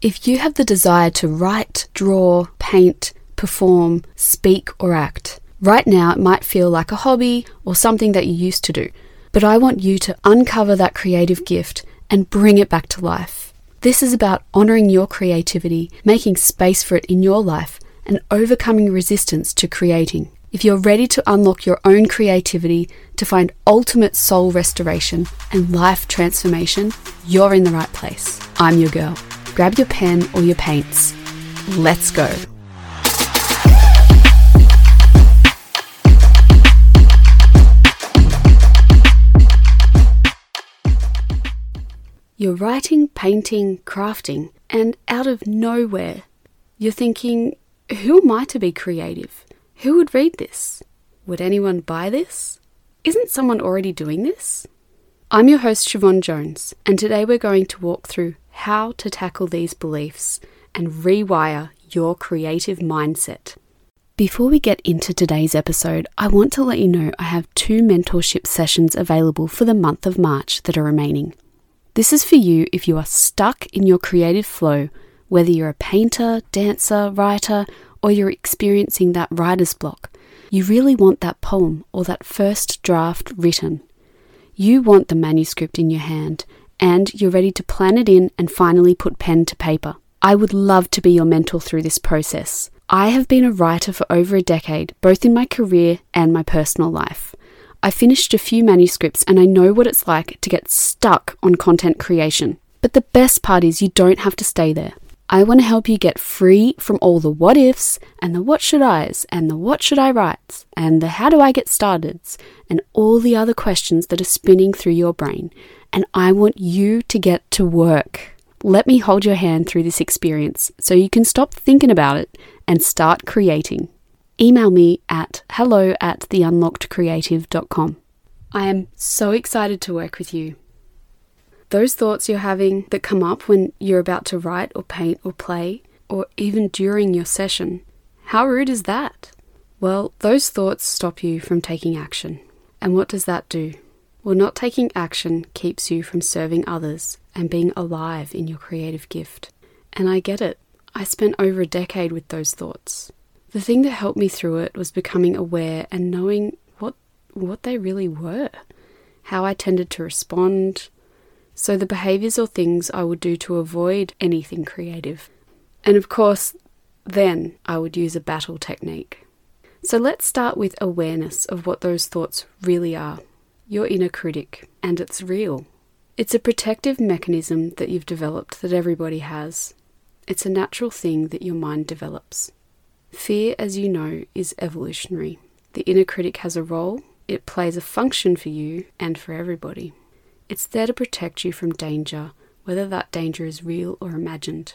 If you have the desire to write, draw, paint, perform, speak, or act, right now it might feel like a hobby or something that you used to do. But I want you to uncover that creative gift and bring it back to life. This is about honoring your creativity, making space for it in your life, and overcoming resistance to creating. If you're ready to unlock your own creativity to find ultimate soul restoration and life transformation, you're in the right place. I'm your girl. Grab your pen or your paints. Let's go. You're writing, painting, crafting, and out of nowhere, you're thinking, who am I to be creative? Who would read this? Would anyone buy this? Isn't someone already doing this? I'm your host, Siobhan Jones, and today we're going to walk through how to tackle these beliefs and rewire your creative mindset. Before we get into today's episode, I want to let you know I have two mentorship sessions available for the month of March that are remaining. This is for you if you are stuck in your creative flow, whether you're a painter, dancer, writer, or you're experiencing that writer's block. You really want that poem or that first draft written. You want the manuscript in your hand, and you're ready to plan it in and finally put pen to paper. I would love to be your mentor through this process. I have been a writer for over a decade, both in my career and my personal life. I finished a few manuscripts and I know what it's like to get stuck on content creation. But the best part is you don't have to stay there. I want to help you get free from all the what ifs and the what should I's and the what should I writes and the how do I get starteds and all the other questions that are spinning through your brain. And I want you to get to work. Let me hold your hand through this experience so you can stop thinking about it and start creating email me at hello at theunlockedcreative.com. I am so excited to work with you. Those thoughts you're having that come up when you're about to write or paint or play, or even during your session, how rude is that? Well, those thoughts stop you from taking action. And what does that do? Well, not taking action keeps you from serving others and being alive in your creative gift. And I get it. I spent over a decade with those thoughts. The thing that helped me through it was becoming aware and knowing what what they really were, how I tended to respond, so the behaviors or things I would do to avoid anything creative. And of course, then I would use a battle technique. So let's start with awareness of what those thoughts really are. Your inner critic, and it's real. It's a protective mechanism that you've developed that everybody has. It's a natural thing that your mind develops. Fear, as you know, is evolutionary. The inner critic has a role, it plays a function for you and for everybody. It's there to protect you from danger, whether that danger is real or imagined.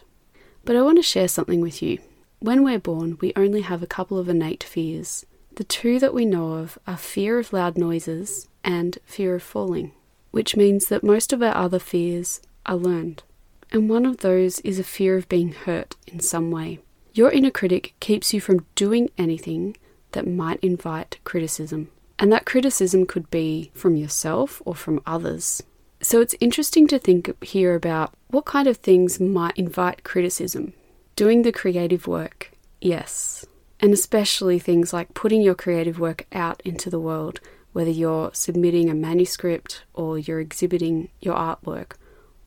But I want to share something with you. When we're born, we only have a couple of innate fears. The two that we know of are fear of loud noises and fear of falling, which means that most of our other fears are learned. And one of those is a fear of being hurt in some way. Your inner critic keeps you from doing anything that might invite criticism. And that criticism could be from yourself or from others. So it's interesting to think here about what kind of things might invite criticism. Doing the creative work, yes. And especially things like putting your creative work out into the world, whether you're submitting a manuscript or you're exhibiting your artwork,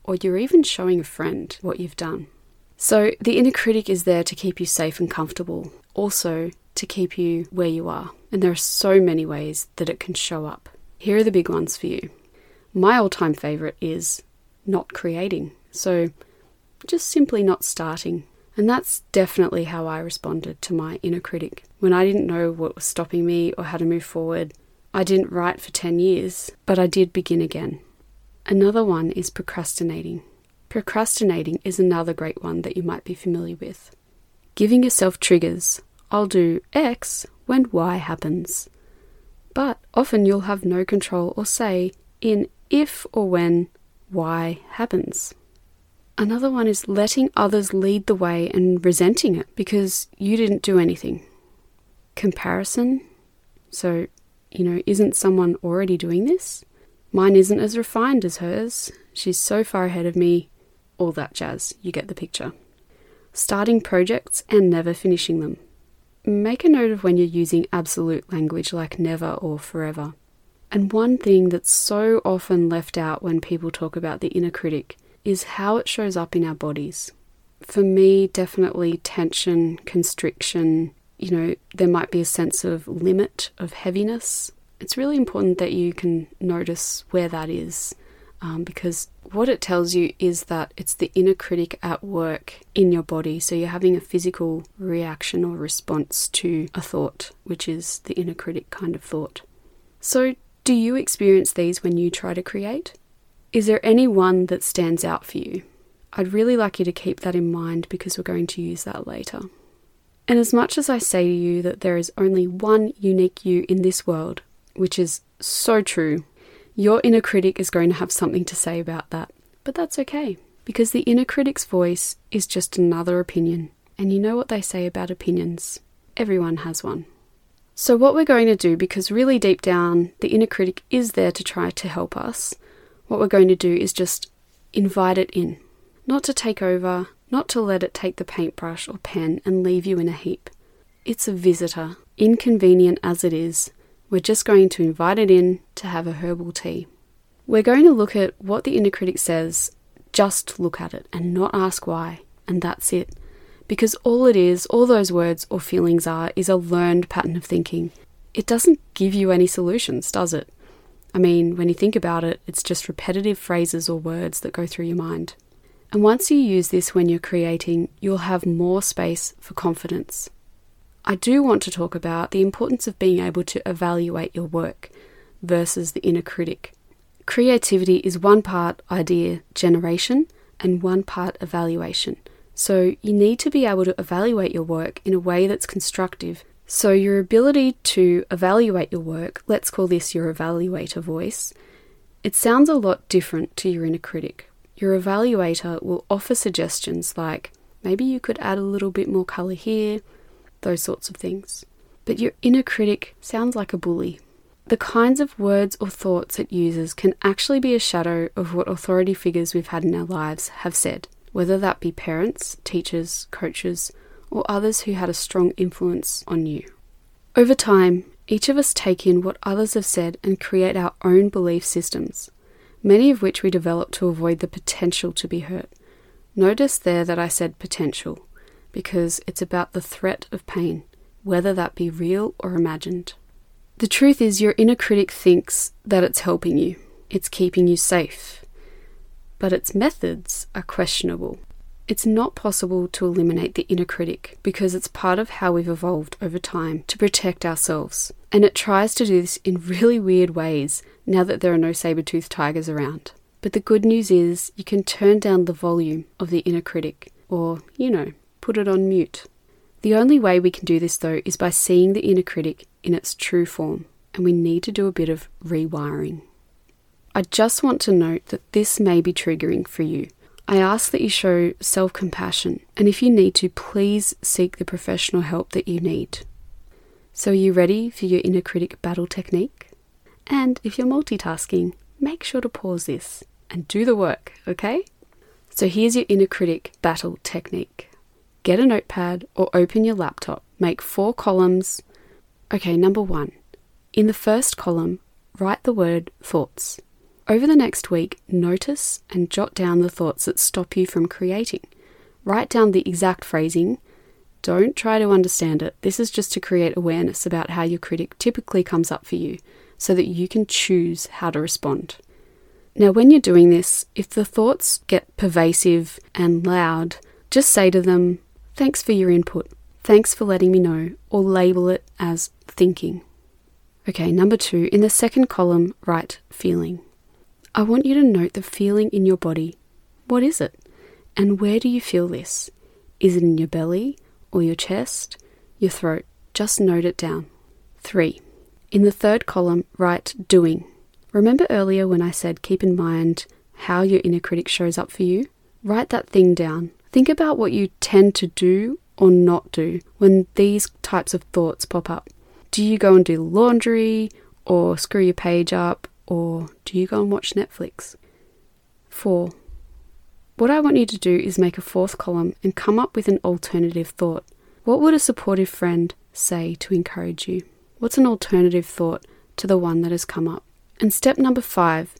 or you're even showing a friend what you've done. So the inner critic is there to keep you safe and comfortable, also to keep you where you are. And there are so many ways that it can show up. Here are the big ones for you. My all time favourite is not creating. So just simply not starting. And that's definitely how I responded to my inner critic. When I didn't know what was stopping me or how to move forward, I didn't write for 10 years, but I did begin again. Another one is procrastinating. Procrastinating is another great one that you might be familiar with. Giving yourself triggers. I'll do X when Y happens. But often you'll have no control or say in if or when Y happens. Another one is letting others lead the way and resenting it because you didn't do anything. Comparison. So, you know, isn't someone already doing this? Mine isn't as refined as hers. She's so far ahead of me all that jazz. You get the picture. starting projects and never finishing them. Make a note of when you're using absolute language like never or forever. And one thing that's so often left out when people talk about the inner critic is how it shows up in our bodies. For me, definitely tension, constriction, you know, there might be a sense of limit, of heaviness. It's really important that you can notice where that is um, because what it tells you is that it's the inner critic at work in your body. So you're having a physical reaction or response to a thought, which is the inner critic kind of thought. So, do you experience these when you try to create? Is there any one that stands out for you? I'd really like you to keep that in mind because we're going to use that later. And as much as I say to you that there is only one unique you in this world, which is so true, your inner critic is going to have something to say about that. But that's okay, because the inner critic's voice is just another opinion. And you know what they say about opinions everyone has one. So, what we're going to do, because really deep down, the inner critic is there to try to help us, what we're going to do is just invite it in. Not to take over, not to let it take the paintbrush or pen and leave you in a heap. It's a visitor, inconvenient as it is. We're just going to invite it in to have a herbal tea. We're going to look at what the inner critic says, just look at it and not ask why, and that's it. Because all it is, all those words or feelings are, is a learned pattern of thinking. It doesn't give you any solutions, does it? I mean, when you think about it, it's just repetitive phrases or words that go through your mind. And once you use this when you're creating, you'll have more space for confidence. I do want to talk about the importance of being able to evaluate your work versus the inner critic. Creativity is one part idea generation and one part evaluation. So you need to be able to evaluate your work in a way that's constructive. So your ability to evaluate your work, let's call this your evaluator voice, it sounds a lot different to your inner critic. Your evaluator will offer suggestions like maybe you could add a little bit more colour here, those sorts of things. But your inner critic sounds like a bully. The kinds of words or thoughts it uses can actually be a shadow of what authority figures we've had in our lives have said, whether that be parents, teachers, coaches, or others who had a strong influence on you. Over time, each of us take in what others have said and create our own belief systems many of which we develop to avoid the potential to be hurt. Notice there that I said potential, because it's about the threat of pain, whether that be real or imagined. The truth is, your inner critic thinks that it's helping you, it's keeping you safe, but its methods are questionable. It's not possible to eliminate the inner critic because it's part of how we've evolved over time to protect ourselves. And it tries to do this in really weird ways now that there are no saber toothed tigers around. But the good news is you can turn down the volume of the inner critic, or, you know, put it on mute. The only way we can do this, though, is by seeing the inner critic in its true form, and we need to do a bit of rewiring. I just want to note that this may be triggering for you I ask that you show self compassion, and if you need to, please seek the professional help that you need. So, are you ready for your inner critic battle technique? And if you're multitasking, make sure to pause this and do the work, okay? So, here's your inner critic battle technique get a notepad or open your laptop, make four columns. Okay, number one. In the first column, write the word thoughts. Over the next week, notice and jot down the thoughts that stop you from creating. Write down the exact phrasing. Don't try to understand it. This is just to create awareness about how your critic typically comes up for you so that you can choose how to respond. Now, when you're doing this, if the thoughts get pervasive and loud, just say to them, Thanks for your input. Thanks for letting me know, or label it as thinking. Okay, number two, in the second column, write feeling. I want you to note the feeling in your body. What is it? And where do you feel this? Is it in your belly or your chest, your throat? Just note it down. 3. In the third column, write doing. Remember earlier when I said keep in mind how your inner critic shows up for you? Write that thing down. Think about what you tend to do or not do when these types of thoughts pop up. Do you go and do laundry or screw your page up or do you go and watch Netflix? 4. What I want you to do is make a fourth column and come up with an alternative thought. What would a supportive friend say to encourage you? What's an alternative thought to the one that has come up? And step number five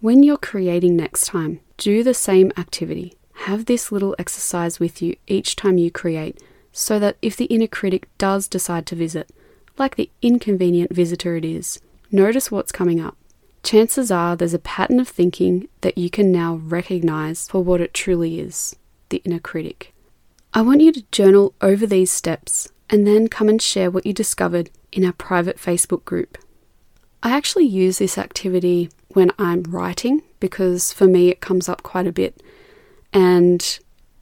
when you're creating next time, do the same activity. Have this little exercise with you each time you create so that if the inner critic does decide to visit, like the inconvenient visitor it is, notice what's coming up. Chances are there's a pattern of thinking that you can now recognize for what it truly is the inner critic. I want you to journal over these steps and then come and share what you discovered in our private Facebook group. I actually use this activity when I'm writing because for me it comes up quite a bit and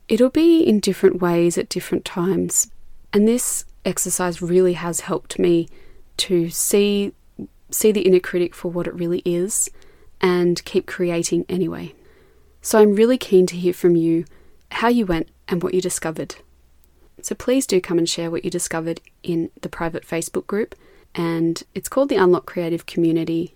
it'll be in different ways at different times. And this exercise really has helped me to see see the inner critic for what it really is and keep creating anyway. So I'm really keen to hear from you how you went and what you discovered. So please do come and share what you discovered in the private Facebook group and it's called the Unlocked Creative Community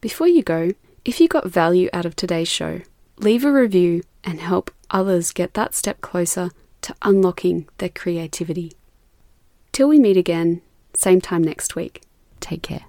before you go, if you got value out of today's show, leave a review and help others get that step closer to unlocking their creativity. Till we meet again, same time next week. Take care.